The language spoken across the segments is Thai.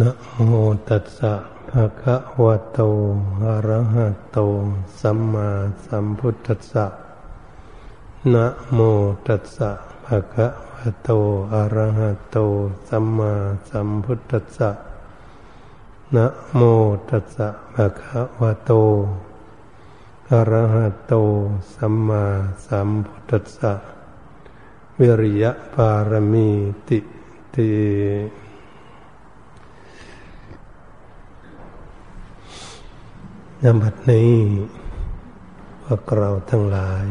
นะโมตัสสะภะคะวะโตอะระหะโต สัมมาสัมพุทธัสสะนะโมตัสสะภะคะวะโตอะระหะโต สัมมาสัมพุทธัสสะนะโมตัสสะภะคะวะโตอะระหะโต สัมมาสัมพุทธัสสะวิริยะปารมีติติ นบัดนี้พวกเราทั้งหลาย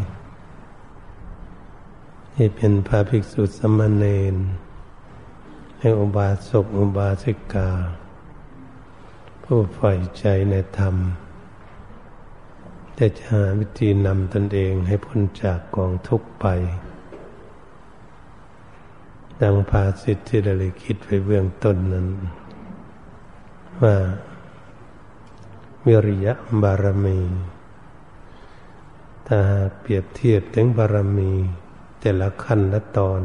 ที่เป็นพระภิกษุสมณเณรให้อุบาสกอุบาสิกา ผู้ใฝ่ใจในธรรมแต่จะหาวิธีนำตนเองให้พ้นจากกองทุกข์ไป ดังภาสิทธิที่ได้คิดไว้เบื้องต้นนั้น ว่า วิริยะบารมี ถ้าเปรียบเทียบถึงบารมี แต่ละขั้นละตอน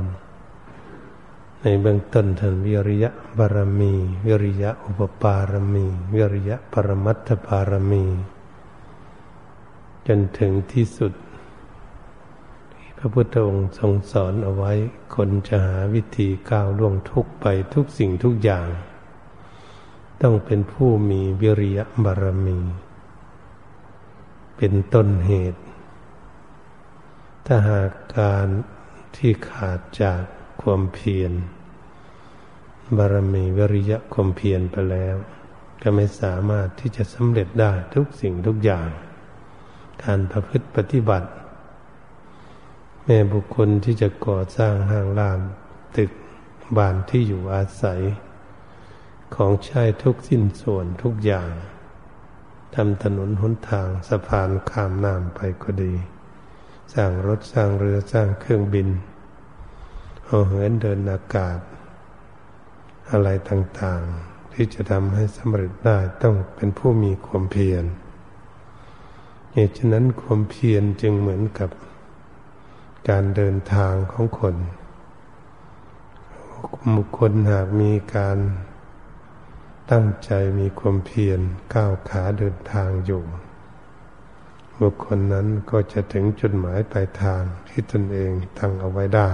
ในเบื้องต้นท่านวิริยะบารมี วิริยะอุปปารมี วิริยะปรมัตถบารมี จนถึงที่สุดพระพุทธองค์ทรงสอนเอาไว้ คนจะหาวิธีก้าวล่วงทุกไปทุกสิ่งทุกอย่าง ต้องเป็นผู้มีวิริยบารมี เป็นต้นเหตุ ถ้าหากการที่ขาดจากความเพียรบารมีวิริยะความเพียรไปแล้ว ก็ไม่สามารถที่จะสำเร็จได้ทุกสิ่งทุกอย่าง การประพฤติปฏิบัติ แม่บุคคลที่จะก่อสร้างห้างลามตึกบ้านที่อยู่อาศัย ของใช้ทุกสิ้นส่วนทุกอย่างทำถนนหนทางสะพานข้ามน้ำไปก็ดี สร้างรถสร้างเรือสร้างเครื่องบินเอาเหินเดินอากาศ อะไรต่างๆ ที่จะทำให้สำเร็จได้ต้องเป็นผู้มีความเพียรเหตุฉะนั้นความเพียรจึงเหมือนกับการเดินทางของคนบุคคลหากมีการ ตั้งใจมีความเพียรก้าวขาเดินทางอยู่ บุคคลนั้นก็จะถึงจุดหมายปลายทางที่ตนเองตั้งเอาไว้ได้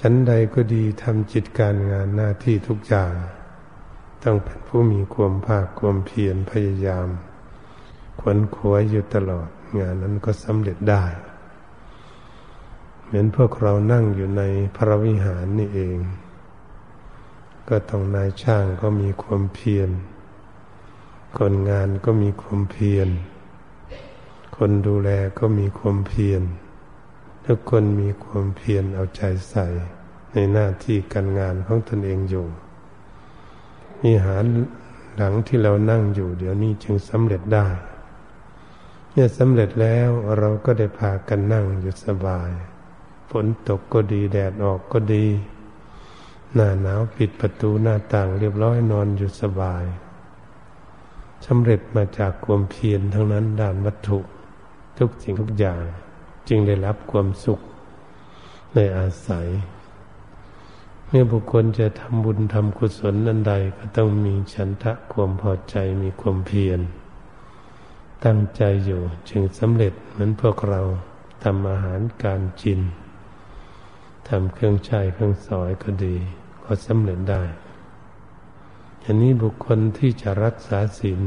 ชั้นใดก็ดีทำจิตการงานหน้าที่ทุกอย่าง ต้องเป็นผู้มีความภาคความเพียรพยายาม ขวนขวายอยู่ตลอดงานนั้นก็สำเร็จได้ เหมือนพวกเรานั่งอยู่ในพระวิหารนี่เอง ก็ต้องนายช่างก็มีความเพียร คนงานก็มีความเพียร คนดูแลก็มีความเพียร ทุกคนมีความเพียรเอาใจใส่ ในหน้าที่การงานของตนเองอยู่มีหารหลังที่เรานั่งอยู่ เดี๋ยวนี้จึงสำเร็จได้ เนี่ยสำเร็จแล้วเราก็ได้พากันนั่งอยู่สบาย ฝนตกก็ดีแดดออกก็ดี หน้าหนาวปิดประตูหน้าต่างเรียบร้อยนอนอยู่สบายสำเร็จมาจากความเพียรทั้งนั้นด้านวัตถุ ทุกสิ่งทุกอย่างจึงได้รับความสุขในอาศัย เมื่อบุคคลจะทำบุญทำกุศลนันใดก็ต้องมีฉันทะความพอใจมีความเพียร ตั้งใจอยู่จึงสำเร็จเหมือนพวกเราทำอาหารการจินทำเครื่องใช้เครื่องสอยก็ดี ก็สำเร็จได้อันนี้บุคคลที่จะรักษาศีล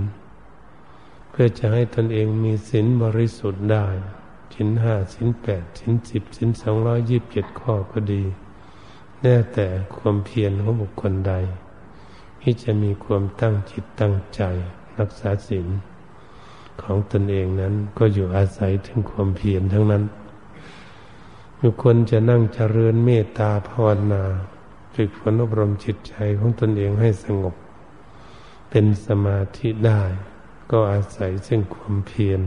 เพื่อจะให้ตนเองมีศีลบริสุทธิ์ได้ศีลห้าศีลแปดศีลสิบศีลสองร้อยยี่บเจ็ดข้อก็ดี แน่แต่ความเพียรของบุคคลใด ที่จะมีความตั้งจิตตั้งใจ รักษาศีลของตนเองนั้นก็อยู่อาศัยถึงความเพียรทั้งนั้นบุคคลจะนั่งเจริญเมตตาภาวนา ฝึกฝนอบรมจิตใจของตนเองให้สงบ เป็นสมาธิได้ ก็อาศัยซึ่งความเพียร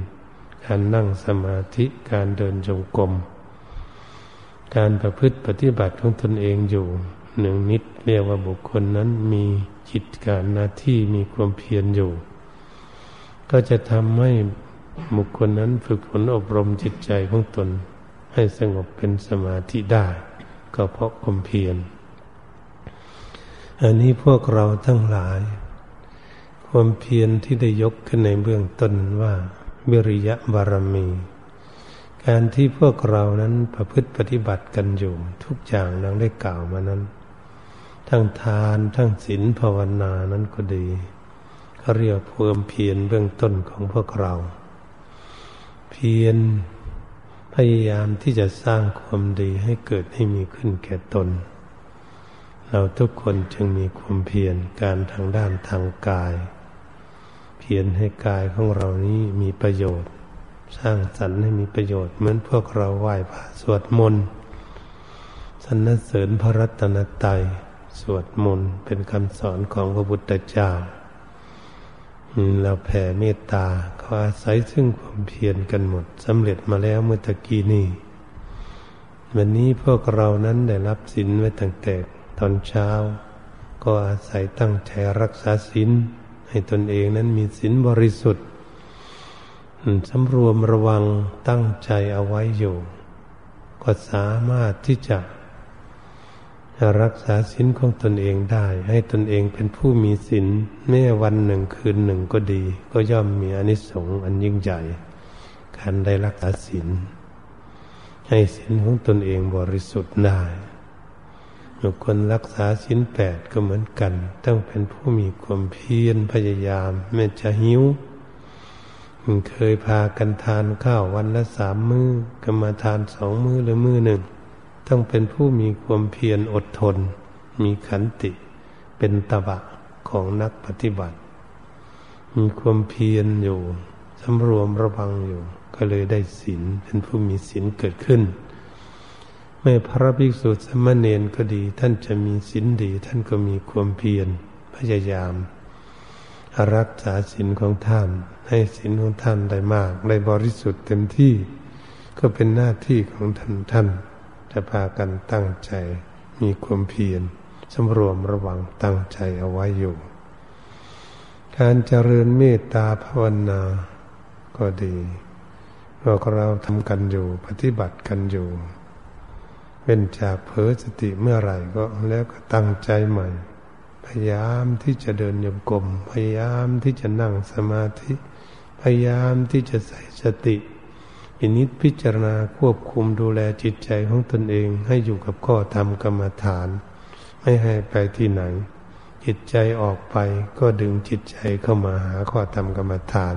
การนั่งสมาธิการเดินจงกรมการประพฤติปฏิบัติของตนเองอยู่หนึ่งนิดเรียกว่าบุคคลนั้นมีจิตการหน้าที่มีความเพียรอยู่ ก็จะทำให้บุคคลนั้นฝึกฝนอบรมจิตใจของตน ให้สงบเป็นสมาธิได้ ก็เพราะความเพียร อันนี้พวกเราทั้งหลาย ความเพียรที่ได้ยกขึ้นในเบื้องต้นว่าวิริยะบารมี การที่พวกเรานั้นประพฤติปฏิบัติกันอยู่ ทุกอย่างดังได้กล่าวมานั้น ทั้งทานทั้งศีลภาวนานั้นก็ดีเขาเรียกความเพียรเบื้องต้นของพวกเรา เพียรพยายามที่จะสร้างความดีให้เกิดให้มีขึ้นแก่ตน เราทุกคนจึงมีความเพียรการทางด้านทางกาย เพียรให้กายของเรานี้มีประโยชน์ สร้างสรรค์ให้มีประโยชน์ เหมือนพวกเราไหว้พระสวดมนต์สรรเสริญพระรัตนตรัยสวดมนต์เป็นคำสอนของพระพุทธเจ้าเราแผ่เมตตาเขาอาศัยซึ่งความเพียรกันหมดสำเร็จมาแล้วเมื่อตะกี้นี้วันนี้พวกเรานั้นได้รับศีลไว้ตั้งแต่ ตอนเช้า ก็อาศัยตั้งใจรักษาศีลให้ตนเองนั้นมีศีลบริสุทธิ์สำรวมระวังตั้งใจเอาไว้อยู่ ก็สามารถที่จะรักษาศีลของตนเองได้ ให้ตนเองเป็นผู้มีศีลแม้วันหนึ่งคืนหนึ่งก็ดี ก็ย่อมมีอนิสงส์อันยิ่งใหญ่การได้รักษาศีลให้ศีลของตนเองบริสุทธิ์ได้ บุคคลรักษาศีลแปดก็เหมือนกัน ต้องเป็นผู้มีความเพียรพยายามแม้จะหิวเคยพากันทานข้าววันละสามมือ้อก็มาทานสองมื้อหรือมื้อหนึ่ง ต้องเป็นผู้มีความเพียรอดทน มีขันติ เป็นตบะของนักปฏิบัติ มีความเพียรอยู่สำรวมระวังอยู่ ก็เลยได้ศีลเป็นผู้มีศีลเกิดขึ้น ม่พระภิกษุสมณเณรก็ดี ท่านจะมีศีลดี ท่านก็มีความเพียรพยายาม รักษาศีลของท่าน ให้ศีลของท่านได้มาก ได้บริสุทธิ์เต็มที่ ก็เป็นหน้าที่ของท่านท่าน จะพากันตั้งใจ มีความเพียรสำรวมระวังตั้งใจเอาไว้อยู่ การเจริญเมตตาภาวนา ก็ดีพวกเราทำกันอยู่ปฏิบัติกันอยู่ เป็นจากเผลอสติเมื่อไหร่ก็แล้วก็ตั้งใจใหม่ พยายามที่จะเดินโยมกลมพยายามที่จะนั่งสมาธิ พยายามที่จะใส่สติอินิจพิจารณาควบคุมดูแลจิตใจของตนเองให้อยู่กับข้อธรรมกรรมฐาน ไม่ให้ไปที่ไหน จิตใจออกไปก็ดึงจิตใจเข้ามาหาข้อธรรมกรรมฐาน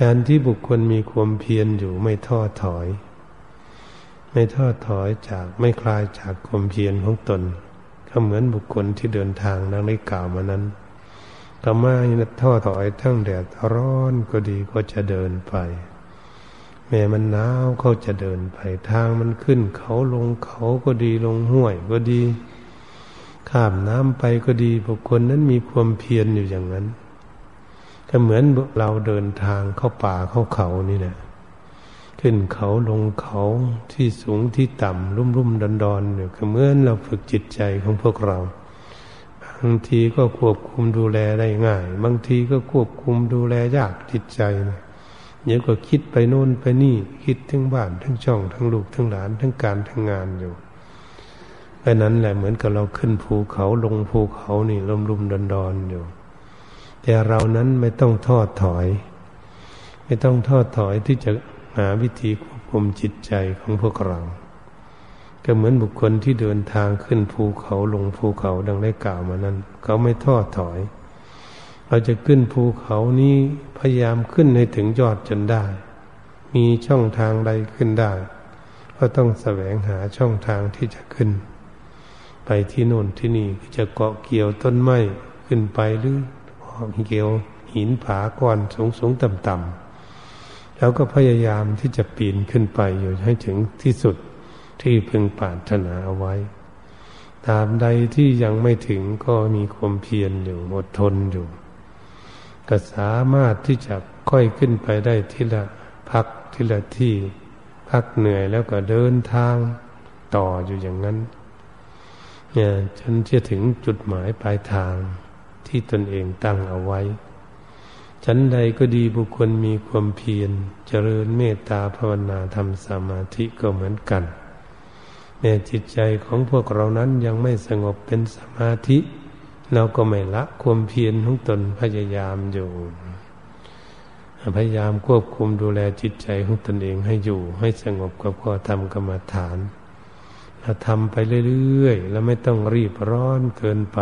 การที่บุคคลมีความเพียรอยู่ไม่ท้อถอย ไม่ท้อถอยจากไม่คลายจากความเพียรของตน ก็เหมือนบุคคลที่เดินทางดังได้กล่าวมานั้นก็ไม่ท้อถอยทั้งแดดร้อนก็ดีก็จะเดินไป แม้มันหนาวเขาจะเดินไปทางมันขึ้นเขาลงเขาก็ดีลงห้วยก็ดี ข้ามน้ำไปก็ดีบุคคลนั้นมีความเพียรอยู่อย่างนั้น ก็เหมือนเราเดินทางเข้าป่าเข้าเขานี่นะ ขึ้นเขาลงเขาที่สูงที่ต่ำรุ่มรุ่มดอนดอนเนี่ยก็เหมือนเราฝึกจิตใจของพวกเรา บางทีก็ควบคุมดูแลได้ง่าย บางทีก็ควบคุมดูแลยากจิตใจเนะเดี๋ยวก็คิดไปโน่นไปนี่ คิดทั้งบ้านทั้งช่องทั้งลูกทั้งหลานทั้งการทั้งงานอยู่เพราะนั้นแหละเหมือนกับเราขึ้นภูเขาลงภูเขานี่ลมลุมดอนดอนอยู่ แต่เรานั้นไม่ต้องทอดถอย ไม่ต้องทอดถอยที่จะ หาวิธีควบคุมจิตใจของพวกเรา ก็เหมือนบุคคลที่เดินทางขึ้นภูเขาลงภูเขาดังได้กล่าวมานั้น เขาไม่ท้อถอย เราจะขึ้นภูเขานี้พยายามขึ้นให้ถึงยอดจนได้ มีช่องทางใดขึ้นได้ ก็ต้องแสวงหาช่องทางที่จะขึ้น ไปที่โน่นที่นี่จะเกาะเกี่ยวต้นไม้ขึ้นไปหรือเกี่ยวหินผาก้อนสูงสูงต่ำต่ำ แล้วก็พยายามที่จะปีนขึ้นไปอยู่ให้ถึงที่สุดที่พึงปรารถนาเอาไว้ตามใดที่ยังไม่ถึงก็มีความเพียรอยู่อดทนอยู่ก็สามารถที่จะค่อยขึ้นไปได้ทีละพักทีละที่ พักเหนื่อยแล้วก็เดินทางต่ออยู่อย่างนั้นเนี่ยจนจะถึงจุดหมายปลายทางที่ตนเองตั้งเอาไว้ ชั้นใดก็ดีบุคคลมีความเพียร เจริญเมตตาภาวนาทำสมาธิก็เหมือนกันแม้จิตใจของพวกเรานั้นยังไม่สงบเป็นสมาธิ เราก็ไม่ละความเพียรของตนพยายามอยู่ พยายามควบคุมดูแลจิตใจของตนเองให้อยู่ ให้สงบกับข้อธรรมกรรมฐานเราทำไปเรื่อยๆแล้วไม่ต้องรีบร้อนเกินไป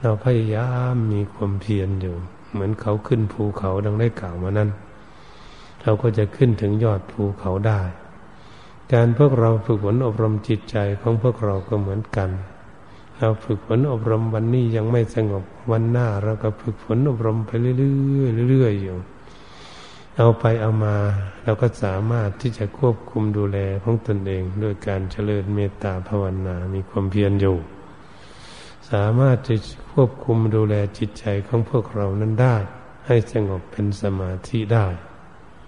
เราพยายามมีความเพียรอยู่ เหมือนเขาขึ้นภูเขาดังได้กล่าวมานั้น เราก็จะขึ้นถึงยอดภูเขาได้ การพวกเราฝึกฝนอบรมจิตใจของพวกเราก็เหมือนกัน เราฝึกฝนอบรมวันนี้ยังไม่สงบวันหน้าเราก็ฝึกฝนอบรมไปเรื่อยๆเรื่อยๆอยู่เอาไปเอามาเราก็สามารถที่จะควบคุมดูแลของตนเอง ด้วยการเจริญเมตตาภาวนา มีความเพียรอยู่ สามารถจะควบคุมดูแลจิตใจของพวกเรานั้นได้ ให้สงบเป็นสมาธิได้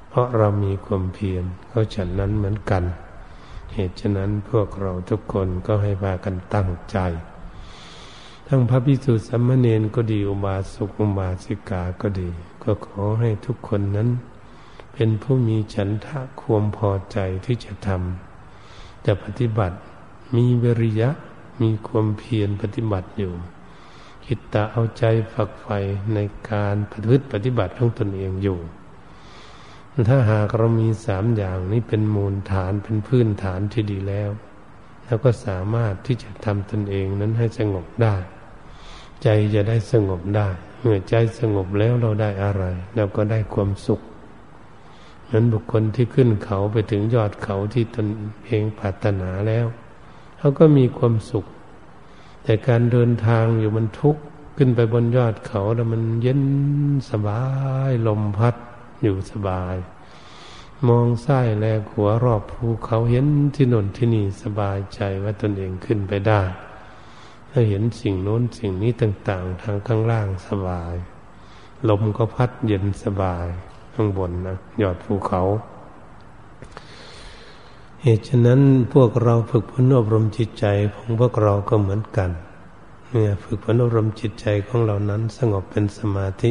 เพราะเรามีความเพียรเขาฉันนั้นเหมือนกัน เหตุฉะนั้นพวกเราทุกคนก็ให้พากันตั้งใจ ทั้งพระพิสุสัมมเนนก็ดีอุบาสกอุบาสิกาก็ดี ก็ขอให้ทุกคนนั้น เป็นผู้มีฉันทะความพอใจที่จะทำจะปฏิบัติมีวิริยะ มีความเพียรปฏิบัติอยู่คิดตาเอาใจฝักใฝ่ในการปฏิบัติปฏิบัติของตนเองอยู่ ถ้าหากเรามีสามอย่างนี้เป็นมูลฐานเป็นพื้นฐานที่ดีแล้ว แล้วก็สามารถที่จะทำตนเองนั้นให้สงบได้ ใจจะได้สงบได้เมื่อใจสงบแล้วเราได้อะไรเราก็ได้ความสุขนั้นบุคคลที่ขึ้นเขาไปถึงยอดเขาที่ตนเองปรารถนาแล้ว เขาก็มีความสุข แต่การเดินทางอยู่มันทุกข์ขึ้นไปบนยอดเขาแล้วมันเย็นสบายลมพัดอยู่สบาย มองซ้ายแลหัวรอบภูเขาเห็นที่นนที่นี่สบายใจว่าตนเองขึ้นไปได้ถ้าเห็นสิ่งโน้นสิ่งนี้ต่าง ๆ ทางข้างล่างสบาย ลมก็พัดเย็นสบาย ข้างบนนะยอดภูเขา เหตุฉะนั้นพวกเราฝึกฝนอบรมจิตใจของพวกเราก็เหมือนกันเนี่ยฝึกฝนอบรมจิตใจของเรานั้นสงบเป็นสมาธิ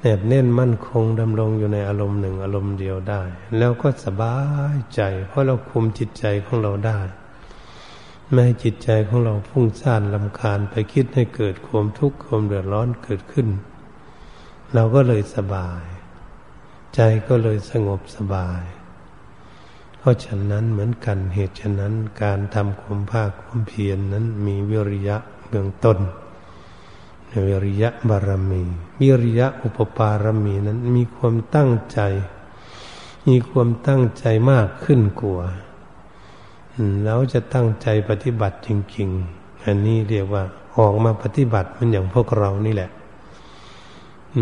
แนบแน่นมั่นคงดำรงอยู่ในอารมณ์หนึ่งอารมณ์เดียวได้ แล้วก็สบายใจ เพราะเราคุมจิตใจของเราได้ ไม่ให้จิตใจของเราพุ่งซ่านลำคาญไปคิดให้เกิดความทุกข์ความเดือดร้อนเกิดขึ้น เราก็เลยสบาย ใจก็เลยสงบสบาย ราะฉะนั้นเหมือนกันเหตุฉะนั้นการทำความภาคความเพียรนนั้นมีวิริยะเบื้องต้นวิริยะบารมี วิริยะอุปปารมีนั้นมีความตั้งใจ มีความตั้งใจมากขึ้นกว่าแล้วจะตั้งใจปฏิบัติจริง ๆ อันนี้เรียกว่าออกมาปฏิบัติมันอย่างพวกเรานี่แหละ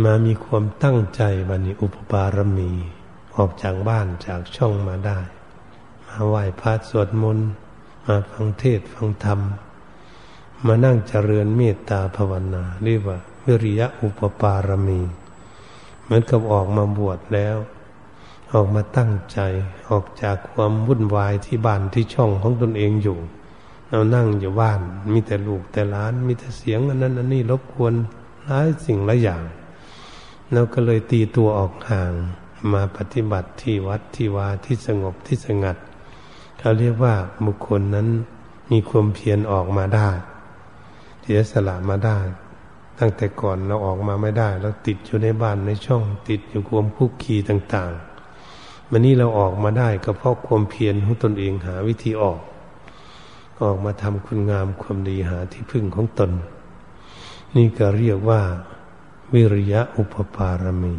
มามีความตั้งใจบันนี้อุปปารมี ออกจากบ้านจากช่องมาได้ มาไหว้พระสวดมนต์มาฟังเทศฟังธรรม มานั่งเจริญเมตตาภาวนา เรียกว่าวิริยะอุปปารมี เหมือนกับออกมาบวชแล้ว ออกมาตั้งใจออกจากความวุ่นวายที่บ้านที่ช่องของตนเองอยู่เรานั่งอยู่บ้านมีแต่ลูกแต่หลาน มีแต่เสียงอันนั้นอันนี้รบกวนหลายสิ่งหลายอย่างแล้วก็เลยตีตัวออกห่างมาปฏิบัติที่วัดที่วาที่สงบที่สงัด เขาเรียกว่าบุคคลนั้นมีความเพียรออกมาได้เสียสละมาได้ ตั้งแต่ก่อนเราออกมาไม่ได้ เราติดอยู่ในบ้านในช่องติดอยู่ความคุกคีต่างๆวันนี้เราออกมาได้ก็เพราะความเพียรของตนเองหาวิธีออก ออกมาทำคุณงามความดีหาที่พึ่งของตน นี่ก็เรียกว่า วิริยะอุปปารมี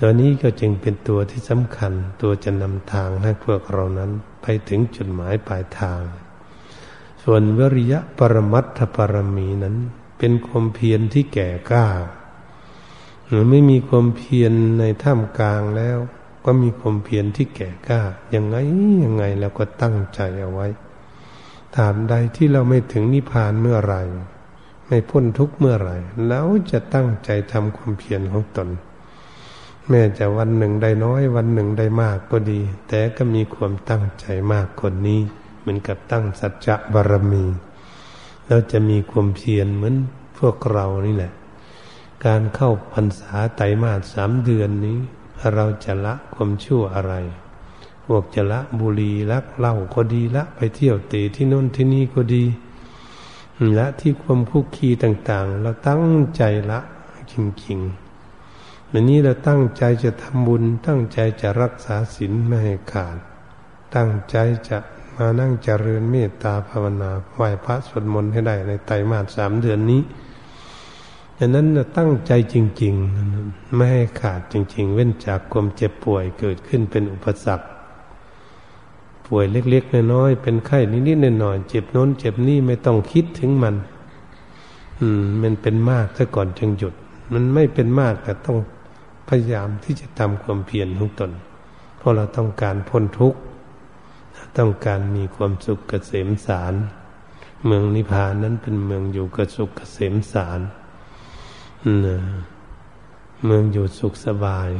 ตัวนี้ก็จึงเป็นตัวที่สำคัญ ตัวจะนำทางให้พวกเรานั้นไปถึงจุดหมายปลายทาง ส่วนวิริยะปรมัตถปรมีนั้น เป็นความเพียรที่แก่กล้าหรือไม่มีความเพียรในท่ามกลางแล้ว ก็มีความเพียรที่แก่กล้ายังไงยังไงแล้วก็ตั้งใจเอาไว้ถามใดที่เราไม่ถึงนิพพานเมื่อไหร่ ไม่พ้นทุกเมื่อไหร่ แล้วจะตั้งใจทำความเพียรของตน แม้จะวันหนึ่งได้น้อย วันหนึ่งได้มากก็ดี แต่ก็มีความตั้งใจมากคนนี้ เหมือนกับตั้งสัจจะบารมีแล้วจะมีความเพียรเหมือนพวกเรานี่แหละ การเข้าพรรษาไตรมาสสามเดือนนี้ เราจะละความชั่วอะไร พวกจะละบุรีลักเหล้าก็ดีละไปเที่ยวเตะที่โน่นที่นี่ก็ดีละที่ความคุกคีต่างๆ เราตั้งใจละจริงๆ วันนี้เราตั้งใจจะทำบุญ ตั้งใจจะรักษาศีลไม่ให้ขาด ตั้งใจจะมานั่งเจริญเมตตาภาวนาไหว้พระสวดมนต์ให้ได้ในไตรมาสสามเดือนนี้ดังนั้นตั้งใจจริง ๆ ไม่ให้ขาดจริง ๆ เว้นจากความเจ็บป่วยเกิดขึ้นเป็นอุปสรรค ป่วยเล็ก ๆ น้อยๆเป็นไข้นิดๆหน่อยๆเจ็บโน้นเจ็บนี่ไม่ต้องคิดถึงมัน อืม มันเป็นมากซะก่อนจึงหยุด มันไม่เป็นมากแต่ต้อง พยายามที่จะทำความเพียรของตน เพราะเราต้องการพ้นทุกข์ ต้องการมีความสุขเกษมสาร เมืองนิพพานนั้นเป็นเมืองอยู่กับสุขเกษมสารเมืองอยู่สุขสบาย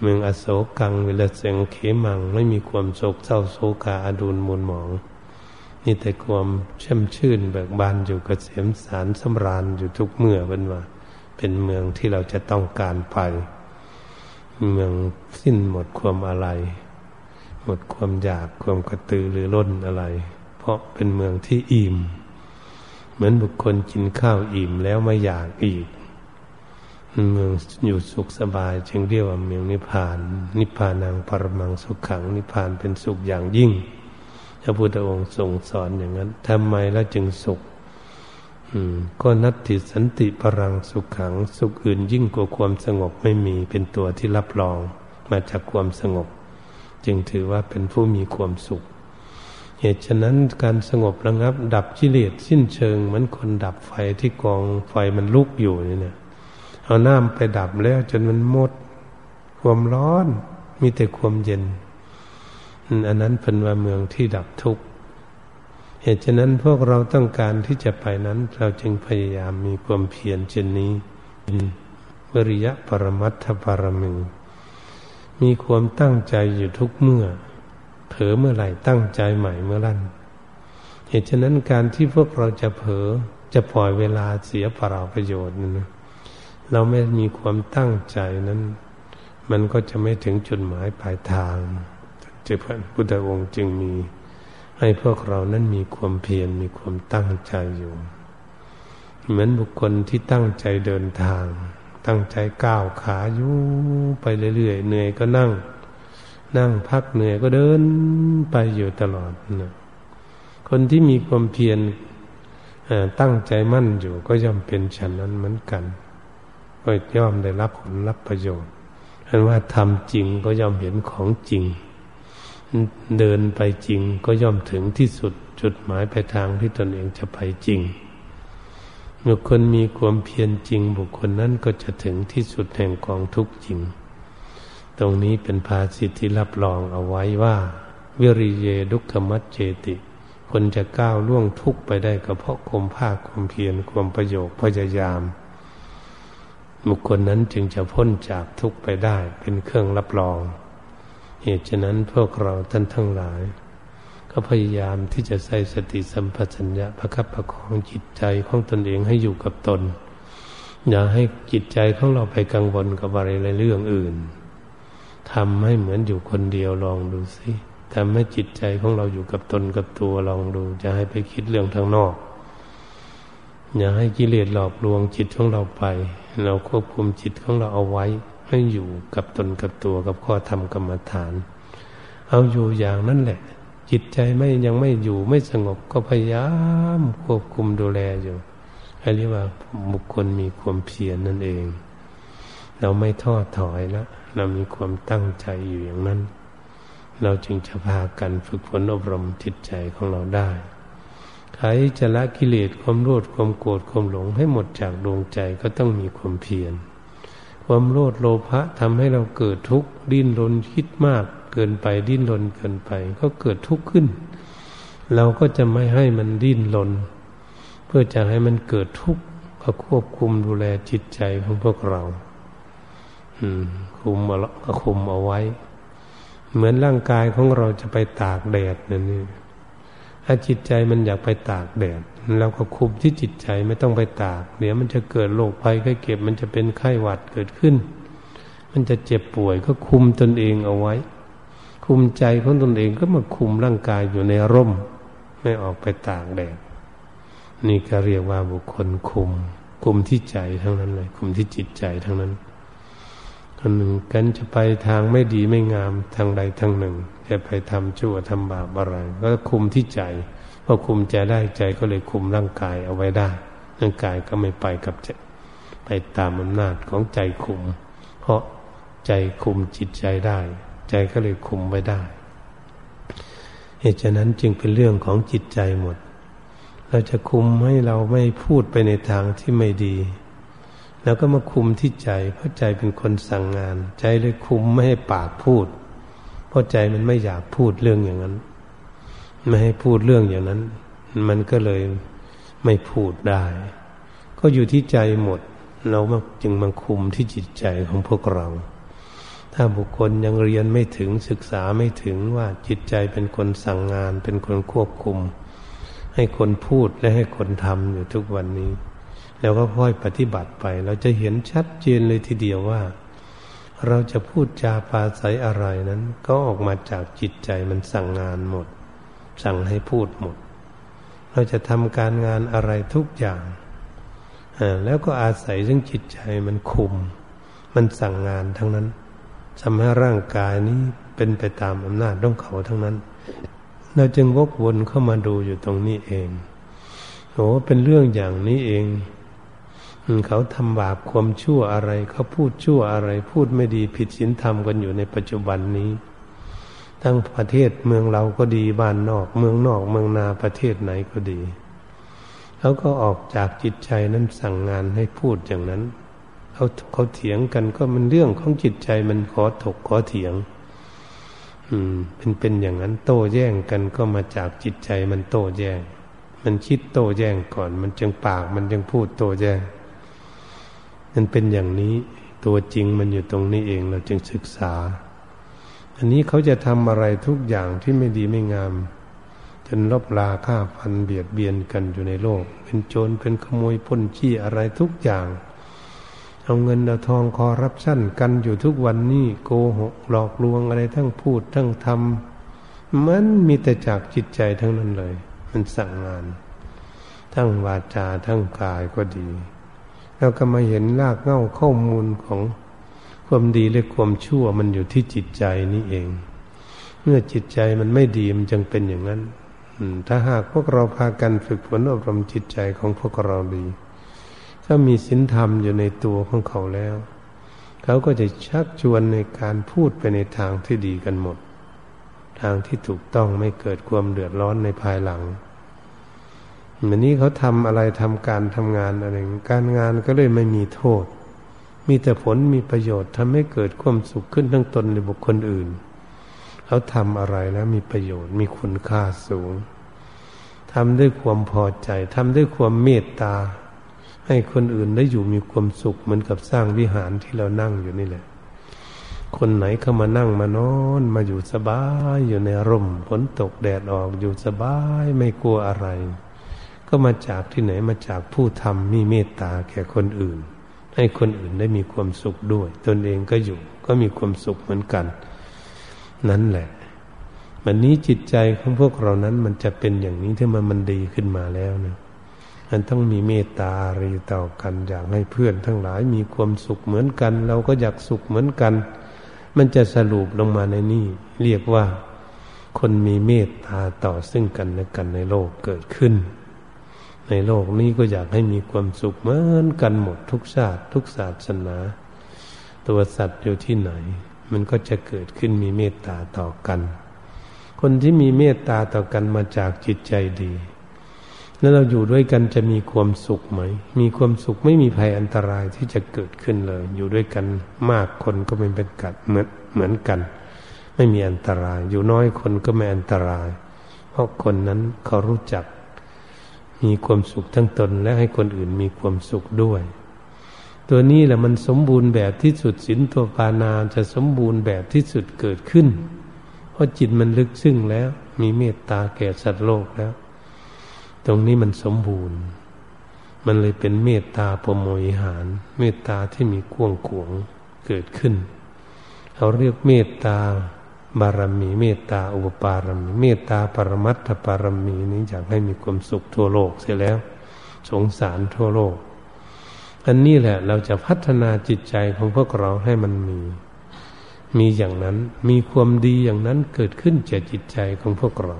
เมืองอโศกังเวลาเสงเขมัง ไม่มีความโศกเศร้าโศกาอดุลมูลหมองนี่แต่ความช่ำชื่นเบิกบานอยู่กเกษมสารสำราญอยู่ทุกเมื่อเป็นว่า เป็นเมืองที่เราจะต้องการไป เมืองสิ้นหมดความอะไร หมดความอยากความกระตือรือร้นอะไร เพราะเป็นเมืองที่อิ่ม เหมือนบุคคลกินข้าวอิ่มแล้วไม่อยากอีก เมืองอยู่สุขสบายจึงเรียกว่าเมืองนิพพาน นิพพานังปรมังสุขขัง นิพพานเป็นสุขอย่างยิ่งพระพุทธองค์ทรงสอนอย่างนั้นทำไมแล้วจึงสุข ก็นัตติสันติปรังสุขขัง สุขอื่นยิ่งกว่าความสงบไม่มีเป็นตัวที่รับรองมาจากความสงบ จึงถือว่าเป็นผู้มีความสุข เหตุฉะนั้นการสงบระงับ ดับกิเลสสิ้นเชิงเหมือนคนดับไฟที่กองไฟมันลุกอยู่นี่เนี่ยเอาน้ำไปดับแล้วจนมันหมด ความร้อนมีแต่ความเย็น อันนั้นเป็นว่าเมืองที่ดับทุกข์ เหตุฉะนั้นพวกเราต้องการที่จะไปนั้น เราจึงพยายามมีความเพียรเช่นนี้วริยะปรมัตถปรมีมีความตั้งใจอยู่ทุกเมื่อ เผลอเมื่อไหร่ตั้งใจใหม่เมื่อนั้นเหตุฉะนั้นการที่พวกเราจะเผลอจะปล่อยเวลาเสียเปล่าประโยชน์นั้นเราไม่มีความตั้งใจนั้น มันก็จะไม่ถึงจุดหมายปลายทางเจ้าพระพุทธองค์จึงมี ให้พวกเรานั้นมีความเพียรมีความตั้งใจอยู่ เหมือนบุคคลที่ตั้งใจเดินทาง ตั้งใจก้าวขาอยู่ไปเรื่อยๆเหนื่อยก็นั่ง นั่งพักเหนื่อยก็เดินไปอยู่ตลอดนะคนที่มีความเพียรตั้งใจมั่นอยู่ก็ย่อมเป็นฉันนั้นเหมือนกัน ก็ย่อมได้รับผลรับประโยชน์อันว่าทำจริงก็ย่อมเห็นของจริง เดินไปจริงก็ย่อมถึงที่สุดจุดหมายปลายทางที่ตนเองจะไปจริงมื่อคนมีความเพียรจริง บุคคลนั้นก็จะถึงที่สุดแห่งกองทุกข์จริง ตรงนี้เป็นภาสิทธิรับรองเอาไว้ว่า วิริเยดุขมัจเจติ คนจะก้าวล่วงทุกข์ไปได้ก็เพราะความภาคความเพียรความประโยคพยายาม บุคคลนั้นจึงจะพ้นจากทุกข์ไปได้เป็นเครื่องรับรอง เหตุฉะนั้นพวกเราท่านทั้งหลาย ก็พยายามที่จะใส่สติสัมปชัญญะประคับประคองจิตใจของตนเองให้อยู่กับตน อย่าให้จิตใจของเราไปกังวลกับอะไรเรื่องอื่นทำให้เหมือนอยู่คนเดียวลองดูสิทำให้จิตใจของเราอยู่กับตนกับตัวลองดูจะให้ไปคิดเรื่องทางนอก อย่าให้กิเลสหลอกลวงจิตของเราไป เราควบคุมจิตของเราเอาไว้ ให้อยู่กับตนกับตัวกับข้อธรรมกรรมฐาน เอาอยู่อย่างนั้นแหละ จิตใจไม่ยังไม่อยู่ไม่สงบก็พยายามควบคุมดูแลอยู่เรียกว่าบุคคลมีความเพียรนนั่นเอง เราไม่ท้อถอยแล้วเรามีความตั้งใจอยู่อย่างนั้น เราจึงจะพากันฝึกฝนอบรมจิตใจของเราได้ใครจะละกิเลสความโลดความโกรธความหลงให้หมดจากดวงใจก็ต้องมีความเพียร ความโลดโลภะทำให้เราเกิดทุกข์ดิ้นรนคิดมาก เกินไปดิ้นรนเกินไป ก็เกิดทุกข์ขึ้น เราก็จะไม่ให้มันดิ้นรนเพื่อจะให้มันเกิดทุกข์ก็ควบคุมดูแลจิตใจของพวกเรา อืม คุมเอาคุมเอาไว้ เหมือนร่างกายของเราจะไปตากแดดนั่นนี่ถ้าจิตใจมันอยากไปตากแดด เราก็คุมที่จิตใจไม่ต้องไปตากเดี๋ยวมันจะเกิดโรคภัยไข้เก็บ มันจะเป็นไข้หวัดเกิดขึ้น มันจะเจ็บป่วยก็คุมตนเองเอาไว้ คุมใจของตนเองก็มาคุมร่างกายอยู่ในร่ม ไม่ออกไปตากแดดนี่ก็เรียกว่าบุคคลคุม คุมที่ใจทั้งนั้นเลย คุมที่จิตใจทั้งนั้นคนหนึ่งกันจะไปทางไม่ดีไม่งามทางใดทางหนึ่ง จะไปทำชั่วทำบาปอะไรก็คุมที่ใจ พอคุมใจได้ใจก็เลยคุมร่างกายเอาไว้ได้ร่างกายก็ไม่ไปกับใจไปตามอำนาจของใจคุม เพราะใจคุมจิตใจได้ ใจก็เลยคุมไว้ได้ เหตุฉะนั้นจึงเป็นเรื่องของจิตใจหมด เราจะคุมให้เราไม่พูดไปในทางที่ไม่ดี แล้วก็มาคุมที่ใจ เพราะใจเป็นคนสั่งงาน ใจเลยคุมไม่ให้ปากพูด เพราะใจมันไม่อยากพูดเรื่องอย่างนั้น ไม่ให้พูดเรื่องอย่างนั้น มันก็เลยไม่พูดได้ ก็อยู่ที่ใจหมด เราจึงมาคุมที่จิตใจของพวกเรา ถ้าบุคคลยังเรียนไม่ถึงศึกษาไม่ถึงว่าจิตใจเป็นคนสั่งงาน เป็นคนควบคุม ให้คนพูดและให้คนทำอยู่ทุกวันนี้ แล้วก็ค่อยปฏิบัติไป เราจะเห็นชัดเจนเลยทีเดียวว่าเราจะพูดจาปาศัยอะไรนั้น ก็ออกมาจากจิตใจมันสั่งงานหมด สั่งให้พูดหมด เราจะทำการงานอะไรทุกอย่างแล้วก็อาศัยซึ่งจิตใจมันคุม มันสั่งงานทั้งนั้นทำให้ร่างกายนี้เป็นไปตามอำนาจของเขาทั้งนั้น เราจึงวกวนเข้ามาดูอยู่ตรงนี้เองโอ้เป็นเรื่องอย่างนี้เอง เขาทำบาปความชั่วอะไร เขาพูดชั่วอะไร พูดไม่ดีผิดศีลธรรมกันอยู่ในปัจจุบันนี้ ทั้งประเทศเมืองเราก็ดีบ้านนอก เมืองนอกเมืองนาประเทศไหนก็ดีเขาก็ออกจากจิตใจนั้นสั่งงานให้พูดอย่างนั้นเขาเขาเถียงกันก็มันเรื่องของจิตใจมันขอถกขอเถียง อืม เป็นเป็นอย่างนั้นโต้แย้งกันก็มาจากจิตใจมันโต้แย้งมันคิดโต้แย้งก่อน มันจึงปากมันจึงพูดโต้แย้งมันเป็นอย่างนี้ ตัวจริงมันอยู่ตรงนี้เองเราจึงศึกษา อันนี้เขาจะทำอะไรทุกอย่างที่ไม่ดีไม่งาม จนลบลาฆ่าฟันเบียดเบียนกันอยู่ในโลก เป็นโจรเป็นขโมยพ้นขี้อะไรทุกอย่าง เอาเงินเอาทองคอรับชั่นกันอยู่ทุกวันนี้โกหกหลอกลวงอะไรทั้งพูดทั้งทำมันมีแต่จากจิตใจทั้งนั้นเลย มันสั่งงาน ทั้งวาจาทั้งกายก็ดี แล้วก็มาเห็นรากเง้าข้อมูลของ ความดีและความชั่วมันอยู่ที่จิตใจนี่เอง เมื่อจิตใจมันไม่ดีมันจึงเป็นอย่างนั้นถ้าหากพวกเราพากันฝึกฝนอบรมจิตใจของพวกเราดี ถ้ามีศีลธรรมอยู่ในตัวของเขาแล้ว เขาก็จะชักชวนในการพูดไปในทางที่ดีกันหมด ทางที่ถูกต้องไม่เกิดความเดือดร้อนในภายหลังเหมือนนี้เขาทำอะไรทำการทำงานอะไรการงานก็เลยไม่มีโทษ มีแต่ผลมีประโยชน์ทำให้เกิดความสุขขึ้นทั้งตนในบุคคลอื่น เขาทำอะไรแล้วมีประโยชน์มีคุณค่าสูงทำด้วยความพอใจทำด้วยความเมตตา ให้คนอื่นได้อยู่มีความสุขเหมือนกับสร้างวิหารที่เรานั่งอยู่นี่แหละ คนไหนเข้ามานั่งมานอนมาอยู่สบายอยู่ในร่มฝนตกแดดออกอยู่สบายไม่กลัวอะไร ก็มาจากที่ไหนมาจากผู้ทำมีเมตตาแก่คนอื่น ให้คนอื่นได้มีความสุขด้วย ตนเองก็อยู่ก็มีความสุขเหมือนกัน นั่นแหละวันนี้จิตใจของพวกเรานั้นมันจะเป็นอย่างนี้ถ้ามันมันดีขึ้นมาแล้วนะมันต้องมีเมตตารีต่อกันอยากให้เพื่อนทั้งหลายมีความสุขเหมือนกัน เราก็อยากสุขเหมือนกัน มันจะสรุปลงมาในนี่เรียกว่าคนมีเมตตาต่อซึ่งกันและกันในโลกเกิดขึ้น ในโลกนี้ก็อยากให้มีความสุขเหมือนกันหมดทุกชาติทุกศาสนา ตัวสัตว์อยู่ที่ไหน มันก็จะเกิดขึ้นมีเมตตาต่อกัน คนที่มีเมตตาต่อกันมาจากจิตใจดี แล้วเราอยู่ด้วยกันจะมีความสุขไหม มีความสุขไม่มีภัยอันตรายที่จะเกิดขึ้นเลย อยู่ด้วยกันมากคนก็ไม่เป็นกัดเหมือนเหมือนกัน ไม่มีอันตราย อยู่น้อยคนก็ไม่อันตราย เพราะคนนั้นเขารู้จัก มีความสุขทั้งตนและให้คนอื่นมีความสุขด้วย ตัวนี้แหละมันสมบูรณ์แบบที่สุดสินตัวปานาจะสมบูรณ์แบบที่สุดเกิดขึ้น เพราะจิตมันลึกซึ้งแล้ว มีเมตตาแก่สัตว์โลกแล้ว ตรงนี้มันสมบูรณ์ มันเลยเป็นเมตตาปโมยหาร เมตตาที่มีกวงขวงเกิดขึ้น เขาเรียกเมตตา บารมีเมตตาอุปปารมีเมตตาปรมัตถปารมีนี้อยากให้มีความสุขทั่วโลกเสียแล้ว สงสารทั่วโลก อันนี้แหละเราจะพัฒนาจิตใจของพวกเราให้มันมี มีอย่างนั้นมีความดีอย่างนั้นเกิดขึ้นจากจิตใจของพวกเรา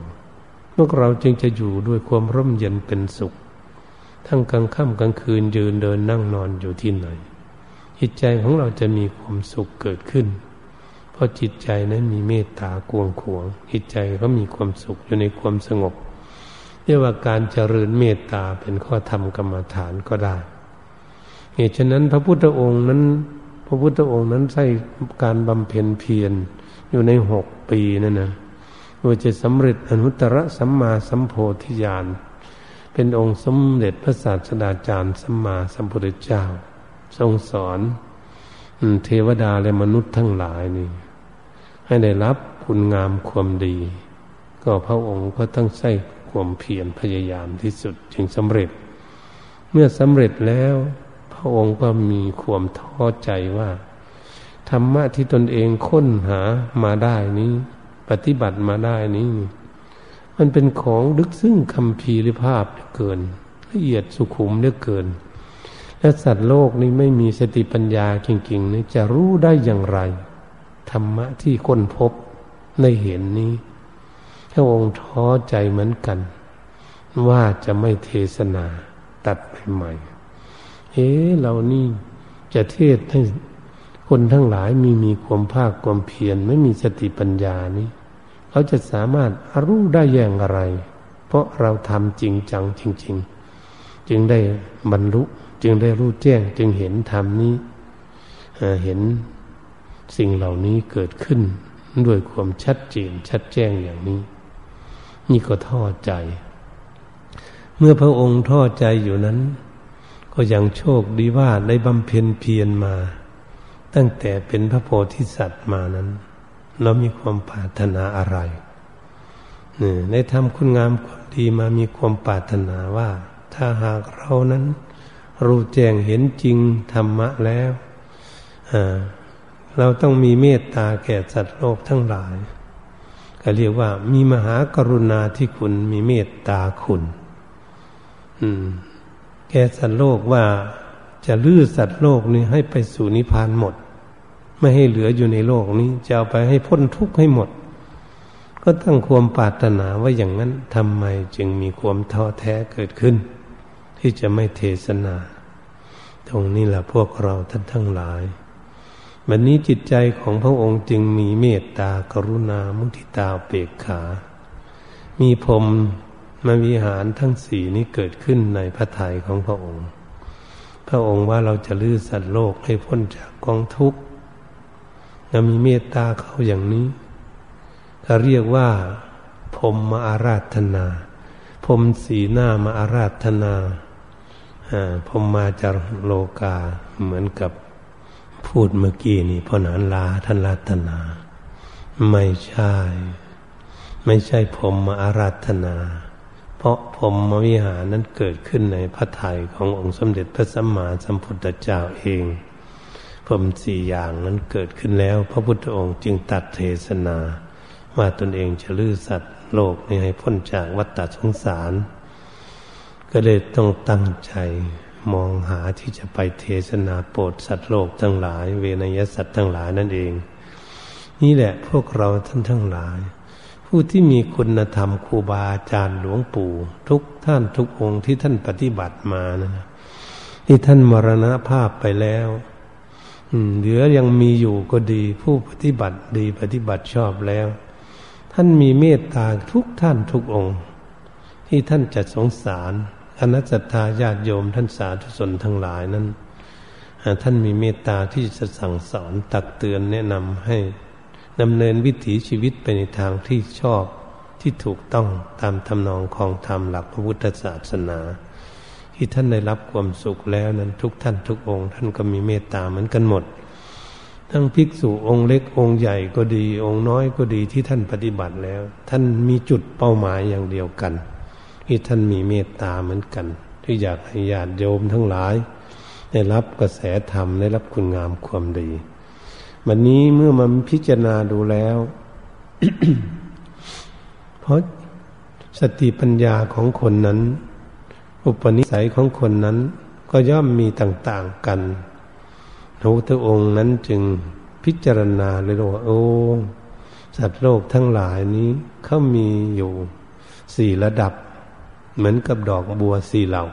พวกเราจึงจะอยู่ด้วยความร่มเย็นเป็นสุข ทั้งกลางค่ำกลางคืนยืนเดินนั่งนอนอยู่ที่ไหนจิตใจของเราจะมีความสุขเกิดขึ้น พราะจิตใจนั้นมีเมตตากวงขวง จิตใจก็มีความสุขอยู่ในความสงบเรียกว่าการเจริญเมตตาเป็นข้อธรรมกรรมฐานก็ได้เหตุฉะนั้นพระพุทธองค์นั้น พระพุทธองค์นั้นใช้การบำเพ็ญเพียรอยู่ในหกปีนั่นนะว่าจะสำเร็จอนุตตรสัมมาสัมโพธิญาณเป็นองค์สมเด็จพระศาสดาจารย์สัมมาสัมพุทธเจ้า ทรงสอนเทวดาและมนุษย์ทั้งหลายนี่ ให้ได้รับคุณงามความดี ก็พระองค์ก็ต้องใช้ความเพียรพยายามที่สุดจึงสำเร็จ เมื่อสำเร็จแล้ว พระองค์ก็มีความท้อใจว่า ธรรมะที่ตนเองค้นหามาได้นี้ ปฏิบัติมาได้นี้ มันเป็นของลึกซึ้งคำพีริภาพเหลือเกิน ละเอียดสุขุมเหลือเกิน และสัตว์โลกนี้ไม่มีสติปัญญาจริงๆนี่จะรู้ได้อย่างไร ธรรมะที่ค้นพบในเห็นนี้พระองค์ท้อใจเหมือนกัน ว่าจะไม่เทศนาตัดใหม่ๆเอ๊เรานี่จะเทศให้คนทั้งหลายมีมีความภาคความเพียรไม่มีสติปัญญานี้เขาจะสามารถรู้ได้อย่างไร เพราะเราทำจริงจังจริง ๆ จึงได้บรรลุจึงได้รู้แจ้ง จึงเห็นธรรมนี้เห็น สิ่งเหล่านี้เกิดขึ้นด้วยความชัดเจนชัดแจ้งอย่างนี้ นี่ก็ท้อใจ เมื่อพระองค์ท้อใจอยู่นั้น ก็ยังโชคดีว่าได้บำเพ็ญเพียรมา ตั้งแต่เป็นพระโพธิสัตว์มานั้น เรามีความปรารถนาอะไรนี่ได้ทำคุณงามความดีมามีความปรารถนาว่า ถ้าหากเรานั้น รู้แจ้งเห็นจริงธรรมะแล้ว เราต้องมีเมตตาแก่สัตว์โลกทั้งหลาย ก็เรียกว่า มีมหากรุณาที่คุณมีเมตตาคุณ อืม แก่สัตว์โลกว่าจะลื้อสัตว์โลกนี้ให้ไปสู่นิพพานหมด ไม่ให้เหลืออยู่ในโลกนี้ จะเอาไปให้พ้นทุกข์ให้หมด ก็ตั้งความปรารถนาว่าอย่างนั้นทำไมจึงมีความท้อแท้เกิดขึ้น ที่จะไม่เทศนา ตรงนี้แหละพวกเราท่านทั้งหลาย วันนี้จิตใจของพระองค์จึงมีเมตตากรุณามุทิตาเปกขา มีพรมมาวิหารทั้งสี่นี้เกิดขึ้นในพระทัยของพระองค์ พระองค์ว่าเราจะลื้อสัตว์โลกให้พ้นจากกองทุกข์เรามีเมตตาเขาอย่างนี้เขาเรียกว่าพรมมาอาราธนาพรมสีหน้ามาอาราธนาพรมมาจากโลกาเหมือนกับ พูดเมื่อกี้นี่พ่อหนานลาท่านรัตนา ไม่ใช่ ไม่ใช่ผมมาอาราธนา เพราะผมมวิหารนั้นเกิดขึ้นในพระทัยขององค์สมเด็จพระสัมมาสัมพุทธเจ้าเองผมสี่อย่างนั้นเกิดขึ้นแล้ว พระพุทธองค์จึงตัดเทศนา ว่าตนเองจะลื้อสัตว์โลกนี้ให้พ้นจากวัฏฏสงสาร ก็เลยต้องตั้งใจ มองหาที่จะไปเทศนาโปรดสัตว์โลกทั้งหลาย เวนยสัตว์ทั้งหลายนั่นเอง นี่แหละพวกเราท่านทั้งหลาย ผู้ที่มีคุณธรรมครูบาอาจารย์หลวงปู่ทุกท่านทุกองค์ที่ท่านปฏิบัติมานะที่ท่านมรณภาพไปแล้วเหลือยังมีอยู่ก็ดี ผู้ปฏิบัติดีปฏิบัติชอบแล้ว ท่านมีเมตตาทุกท่านทุกองค์ ที่ท่านจะสงสาร คณะศรัทธาญาติโยมท่านสาธุชนทั้งหลายนั้น ท่านมีเมตตาที่จะสั่งสอนตักเตือนแนะนำให้ดำเนินวิถีชีวิตไปในทางที่ชอบที่ถูกต้องตามทำนองของธรรมหลักพระพุทธศาสนา ที่ท่านได้รับความสุขแล้วนั้นทุกท่านทุกองค์ ท่านก็มีเมตตาเหมือนกันหมด ทั้งภิกษุองค์เล็กองค์ใหญ่ก็ดี องค์น้อยก็ดีที่ท่านปฏิบัติแล้ว ท่านมีจุดเป้าหมายอย่างเดียวกัน ที่ท่านมีเมตตาเหมือนกัน ที่อยากให้ญาติโยมทั้งหลาย ได้รับกระแสธรรมได้รับคุณงามความดีวันนี้เมื่อมันพิจารณาดูแล้ว เพราะสติปัญญาของคนนั้น อุปนิสัยของคนนั้น ก็ย่อมมีต่าง ๆ กันพระพุทธองค์นั้นจึงพิจารณาเลยว่าโอ้สัตว์โลกทั้งหลายนี้เขามีอยู่สี่ระดับ เหมือนกับดอกบัวสี่เหล่า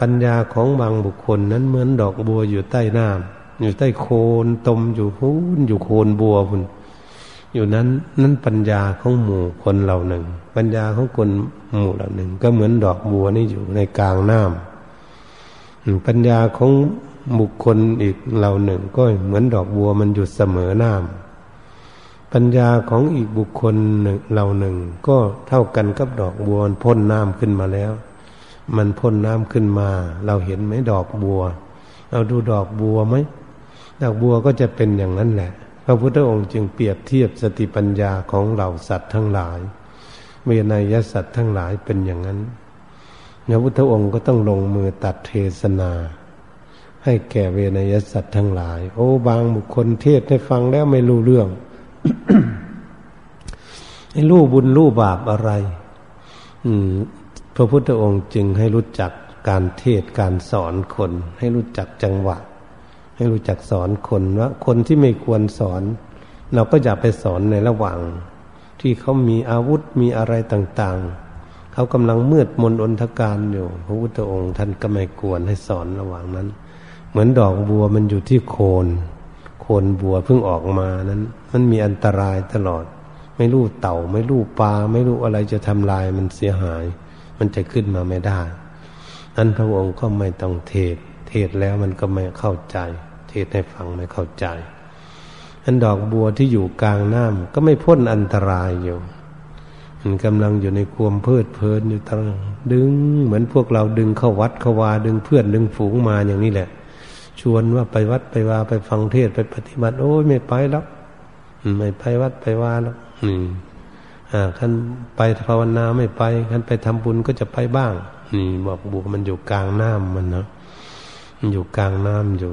ปัญญาของบางบุคคลนั้นเหมือนดอกบัวอยู่ใต้น้ำอยู่ใต้โคนตมอยู่หูนอยู่โคนบัวพุ่นอยู่นั้นนั้นปัญญาของหมู่คนเหล่าหนึ่ง ปัญญาของคนหมู่เหล่าหนึ่ง ก็เหมือนดอกบัวนี่อยู่ในกลางน้ำปัญญาของบุคคลอีกเหล่าหนึ่ง ก็เหมือนดอกบัวมันอยู่เสมอน้ำ ปัญญาของอีกบุคคลหนึ่งเหล่าหนึ่ง ก็เท่ากันกับดอกบัวพ่นน้ำขึ้นมาแล้ว มันพ่นน้ำขึ้นมา เราเห็นไหมดอกบัว เราดูดอกบัวไหมดอกบัวก็จะเป็นอย่างนั้นแหละ พระพุทธองค์จึงเปรียบเทียบสติปัญญาของเหล่าสัตว์ทั้งหลาย เวนยสัตว์ทั้งหลายเป็นอย่างนั้นพระพุทธองค์ก็ต้องลงมือตัดเทศนา ให้แก่เวนยสัตว์ทั้งหลาย โอ้บางบุคคลเทศให้ฟังแล้วไม่รู้เรื่อง รู้บุญรู้บาปอะไร อืม พระพุทธองค์จึงให้รู้จักการเทศการสอนคน ให้รู้จักจังหวะ ให้รู้จักสอนคนว่าคนที่ไม่ควรสอน เราก็อย่าไปสอนในระหว่าง ที่เขามีอาวุธมีอะไรต่าง ๆ เขากำลังมืดมนอนทการอยู่ พระพุทธองค์ท่านก็ไม่ควรให้สอนระหว่างนั้น เหมือนดอกบัวมันอยู่ที่โคน คนบัวเพิ่งออกมานั้น มันมีอันตรายตลอด ไม่รู้เต่า ไม่รู้ปลาไม่รู้อะไรจะทำลายมันเสียหาย มันจะขึ้นมาไม่ได้นั้นพระองค์ก็ไม่ต้องเทศ เทศแล้วมันก็ไม่เข้าใจ เทศให้ฟังไม่เข้าใจอันดอกบัวที่อยู่กลางน้ำก็ไม่พ้นอันตรายอยู่มันกำลังอยู่ในความเพลิดเพลินอยู่ตั้งดึง เหมือนพวกเราดึงเข้าวัดเข้าวาดึงเพื่อนดึงฝูงมาอย่างนี้แหละ ชวนว่าไปวัดไปวาไปฟังเทศไปปฏิบัติ โอ้ยไม่ไปแล้วไม่ไปวัดไปวาแล้วนี่อ่าขันไปภาวนาไม่ไปขันไปทำบุญก็จะไปบ้าง นี่บอกบัวมันอยู่กลางน้ำมันนะมันอยู่กลางน้ำอยู่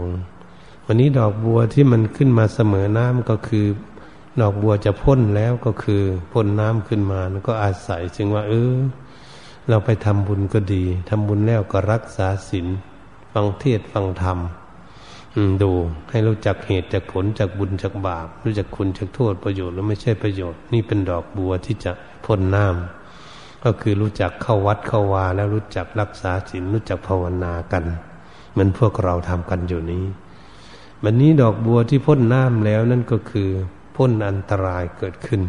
วันนี้ดอกบัวที่มันขึ้นมาเสมอน้ำก็คือ ดอกบัวจะพ่นแล้วก็คือพ่นน้ำขึ้นมาแล้วก็อาศัยจึงว่า เออ เราไปทำบุญก็ดีทำบุญแล้วก็รักษาศีลฟังเทศฟังธรรม ดูให้รู้จักเหตุจากผลจากบุญจากบาป รู้จักคุณจากโทษประโยชน์แล้วไม่ใช่ประโยชน์ นี่เป็นดอกบัวที่จะพ่นน้ำก็คือรู้จักเข้าวัดเข้าวาแล้วรู้จักรักษาศีลรู้จักภาวนากันเหมือนพวกเราทำกันอยู่นี้วันนี้ดอกบัวที่พ่นน้ำแล้วนั่นก็คือพ่นอันตรายเกิดขึ้น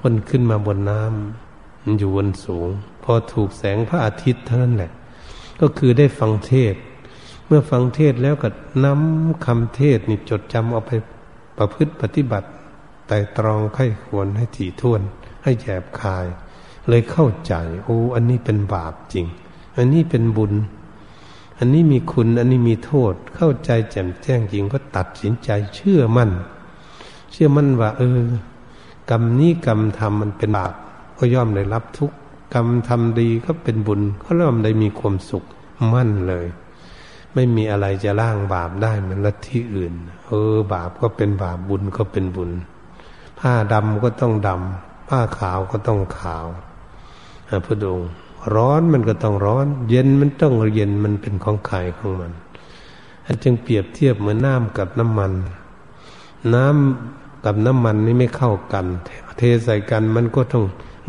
พ่นขึ้นมาบนน้ำมันอยู่บนสูง พอถูกแสงพระอาทิตย์เท่านั้นแหละ ก็คือได้ฟังเทศ เมื่อฟังเทศแล้วก็นำคำเทศนี่จดจำเอาไปประพฤติปฏิบัติไต่ตรองไข้ควรให้ถี่ถ้วน ให้แยบคาย เลยเข้าใจ โอ้อันนี้เป็นบาปจริง อันนี้เป็นบุญ อันนี้มีคุณอันนี้มีโทษ เข้าใจแจ่มแจ้งจริงก็ตัดสินใจเชื่อมั่น เชื่อมั่นว่า เออ กรรมนี้กรรมทำมันเป็นบาปก็ย่อมได้รับทุกกรรมทำดีก็เป็นบุญก็ย่อมได้มีความสุขมั่นเลย ไม่มีอะไรจะล่างบาปได้เหมือนลัทธิอื่น เออ บาปก็เป็นบาปบุญก็เป็นบุญ ผ้าดำก็ต้องดำผ้าขาวก็ต้องขาวพระองค์ร้อนมันก็ต้องร้อน เย็นมันต้องเย็นมันเป็นของไข่ของมันอันจึงเปรียบเทียบเหมือนน้ำกับน้ำมัน น้ำกับน้ำมันนี่ไม่เข้ากัน เทใส่กันมันก็ต้อง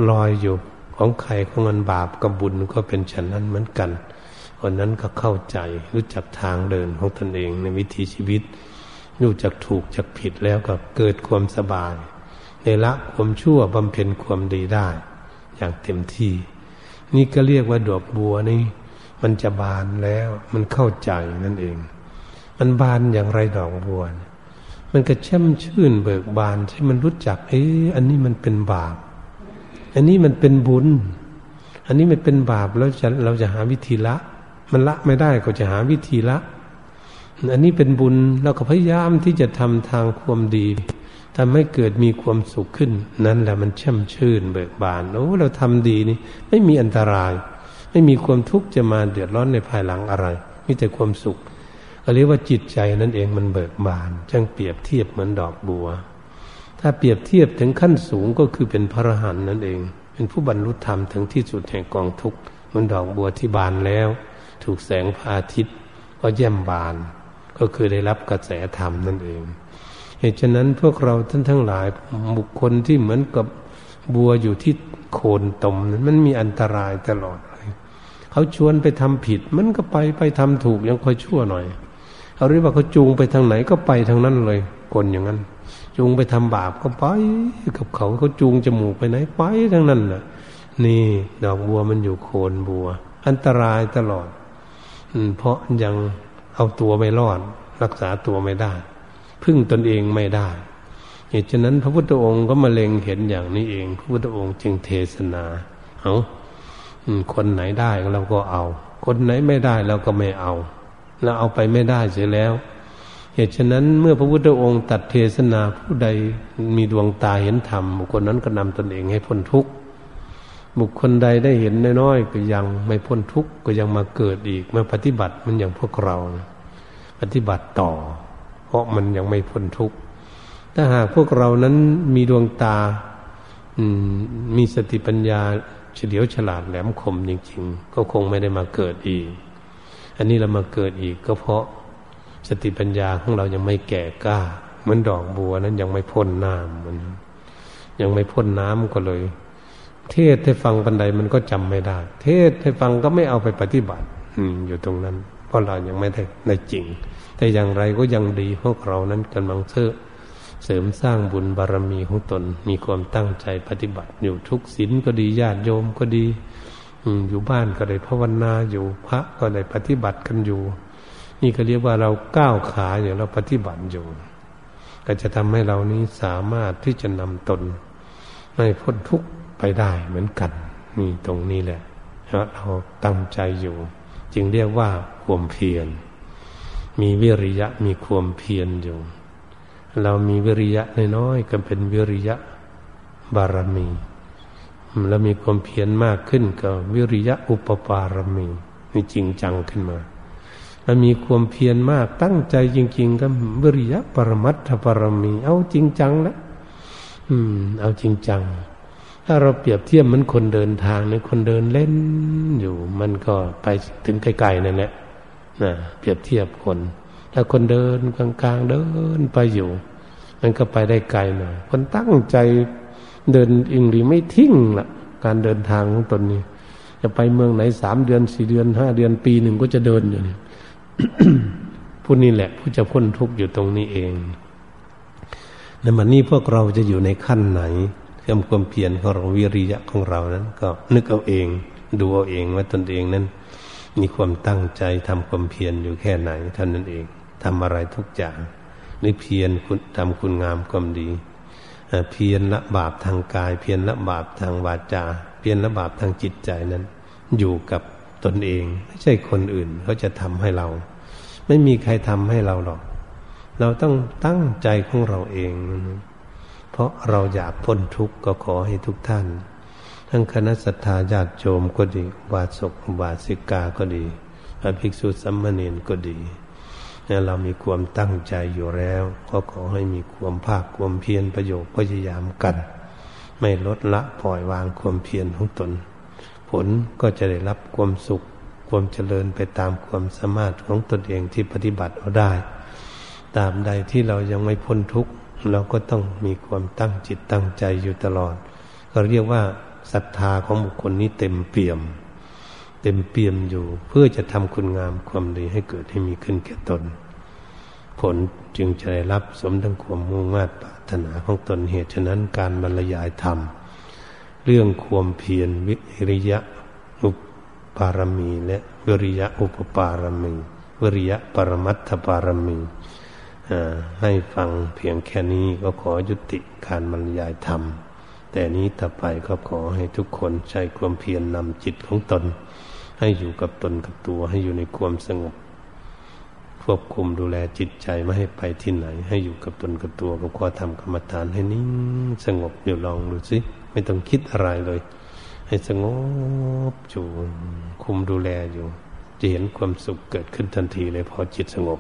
ลอยอยู่ของไข่ของมันบาปกับบุญก็เป็นฉันนั้นเหมือนกัน คนนั้นก็เข้าใจรู้จักทางเดินของตนเองในวิถีชีวิต รู้จักถูกจักผิดแล้วก็เกิดความสบายในละความชั่วบำเพ็ญความดีได้ อย่างเต็มที่ นี่ก็เรียกว่าดอกบัวนี่ มันจะบานแล้วมันเข้าใจนั่นเอง มันบานอย่างไรดอกบัวมันก็ช่ำชื่นเบิกบานที่มันรู้จัก เอ๊ะอันนี้มันเป็นบาป อันนี้มันเป็นบุญ อันนี้มันเป็นบาปแล้วจะเราจะหาวิธีละ มันละไม่ได้ก็จะหาวิธีละ อันนี้เป็นบุญเราก็พยายามที่จะทำทางความดีทำให้เกิดมีความสุขขึ้น นั้นแหละมันช่ำชื่นเบิกบานโอ้เราทำดีนี่ไม่มีอันตราย ไม่มีความทุกข์จะมาเดือดร้อนในภายหลังอะไร มีแต่ความสุขเรียกว่าจิตใจนั่นเองมันเบิกบานจังเปรียบเทียบเหมือนดอกบัว ถ้าเปรียบเทียบถึงขั้นสูงก็คือเป็นพระอรหันต์นั่นเอง เป็นผู้บรรลุธรรมถึงที่สุดแห่งกองทุกข์มันดอกบัวที่บานแล้ว ถูกแสงพระอาทิตย์ก็แย่มบาน ก็คือได้รับกระแสธรรมนั่นเอง เหตุฉะนั้นพวกเราท่านทั้งหลายบุคคลที่เหมือนกับบัวอยู่ที่โคนตมนั้นมันมีอันตรายตลอดเลยเขาชวนไปทำผิด มันก็ไปไปทำถูกยังค่อยชั่วหน่อยเขาเรียกว่าเขาจูงไปทางไหนก็ไปทางนั้นเลยคนอย่างนั้น จูงไปทำบาปก็ไปกับเขาเขาจูงจมูกไปไหนไปทั้งนั้นน่ะ นี่ ดอกบัวมันอยู่โคนบัว อันตรายตลอด เพราะยังเอาตัวไม่รอด รักษาตัวไม่ได้ พึ่งตนเองไม่ได้เหตุฉะนั้นพระพุทธองค์ก็มาเล็งเห็นอย่างนี้เอง พระพุทธองค์จึงเทศนาเอาคนไหนได้เราก็เอา คนไหนไม่ได้เราก็ไม่เอาเราเอาไปไม่ได้เสียแล้ว เหตุฉะนั้นเมื่อพระพุทธองค์ตัดเทศนาผู้ใดมีดวงตาเห็นธรรมบุคคลนั้นก็นำตนเองให้พ้นทุกข์ บุคคลใดได้เห็นน้อยๆก็ยังไม่พ้นทุกข์ก็ยังมาเกิดอีกมาปฏิบัติมันอย่างพวกเราปฏิบัติต่อ เพราะมันยังไม่พ้นทุกข์ถ้าหากพวกเรานั้นมีดวงตามีสติปัญญาเฉลียวฉลาดแหลมคมจริงๆ ก็คงไม่ได้มาเกิดอีก อันนี้เรามาเกิดอีกก็เพราะสติปัญญาของเรายังไม่แก่กล้าเหมือนดอกบัวนั้นยังไม่พ้นน้ำมัน ยังไม่พ้นน้ำก็เลย เทศให้ฟังบันไดมันก็จำไม่ได้ เทศให้ฟังก็ไม่เอาไปปฏิบัติ อืม อยู่ตรงนั้น เพราะเรายังไม่ได้ในจริง แต่อย่างไรก็ยังดีพวกเรานั้นกำลังเชื่อเสริมสร้างบุญบารรมีของตน มีความตั้งใจปฏิบัติ อยู่ทุกศีลก็ดีญาติโยมก็ดีอยู่บ้านก็ได้ภาวนาอยู่พระก็ได้ปฏิบัติกันอยู่ นี่ก็เรียกว่าเราก้าวขาอย่างเราปฏิบัติอยู่ ก็จะทำให้เรานี้สามารถที่จะนำตนให้พ้นทุกข์ ไปได้เหมือนกัน นี่ตรงนี้แหละเราตั้งใจอยู่ จึงเรียกว่าความเพียร มีวิริยะมีความเพียรอยู่ เรามีวิริยะน้อยๆก็เป็นวิริยะบารมีแล้วมีความเพียรมากขึ้นก็วิริยะอุปปารมีนี่จริงจังขึ้นมาแล้วมีความเพียรมากตั้งใจจริง ๆ ก็วิริยะปรมัตถปรมี เอาจริงจังแล้วอืม เอาจริงจัง ถ้าเราเปรียบเทียบเหมือนคนเดินทางเนี่ยคนเดินเล่นอยู่ มันก็ไปถึงไกลๆนั่นแหละนะเปรียบเทียบคนถ้าคนเดินกลางๆเดินไปอยู่ มันก็ไปได้ไกลหน่อยคนตั้งใจเดินอิงหรือไม่ทิ้งละการเดินทางของตนนี้จะไปเมืองไหนสามเดือนสี่เดือนห้าเดือนปีหนึ่งก็จะเดินอยู่นี่ผู้นี้แหละผู้จะพ้นทุกข์อยู่ตรงนี้เองในมันนี้พวกเราจะอยู่ในขั้นไหน เพื่อความเพียรของเราวิริยะของเรานั้น ก็นึกเอาเอง ดูเอาเองว่าตนเองนั้น มีความตั้งใจทำความเพียรอยู่แค่ไหนเท่านั้นเองทำอะไรทุกอย่างนี่เพียรคุณทำคุณงามความดีเพียรละบาปทางกาย เพียรละบาปทางวาจา เพียรละบาปทางจิตใจนั้น อยู่กับตนเอง ไม่ใช่คนอื่นเขาจะทำให้เรา ไม่มีใครทำให้เราหรอก เราต้องตั้งใจของเราเอง เพราะเราอยากพ้นทุกข์ก็ขอให้ทุกท่าน ทั้งคณะสัตยาญาติโยมก็ดีวาสกวาสิกาก็ดีพระภิกษุสัมมาเนนก็ดีเรามีความตั้งใจอยู่แล้วก็ขอให้มีความภาคความเพียรประโยชน์พยายามกัน ไม่ลดละปล่อยวางความเพียรของตน ผลก็จะได้รับความสุข ความเจริญไปตามความสามารถของตนเองที่ปฏิบัติเอาได้ ตามใดที่เรายังไม่พ้นทุกข์ เราก็ต้องมีความตั้งจิตตั้งใจอยู่ตลอด ก็เรียกว่าศรัทธาของบุคคลนี้เต็มเปี่ยม เต็มเปี่ยมอยู่ เพื่อจะทำคุณงามความดีให้เกิดให้มีขึ้นแก่ตน ผลจึงจะได้รับสมดังความมุ่งมา่ปรารถนาของตนเหตุฉะนั้นการบรรยายธรรม เรื่องความเพียรวิริยะอุปปารมี และวิริยะอุปปารมีวิริยะปรมัตถปารมี ให้ฟังเพียงแค่นี้ก็ขอยุติการบรรยายธรรม แต่นี้ต่อไปก็ขอให้ทุกคนใช้ความเพียรนนำจิตของตน ให้อยู่กับตนกับตัวให้อยู่ในความสงบ ควบคุมดูแลจิตใจไม่ให้ไปที่ไหน ให้อยู่กับตนกับตัวกับความทำกรรมฐานให้นิ่งสงบเดี๋ยวลองดูสิไม่ต้องคิดอะไรเลย ให้สงบอยู่คุมดูแลอยู่จะเห็นความสุขเกิดขึ้นทันทีเลยพอจิตสงบ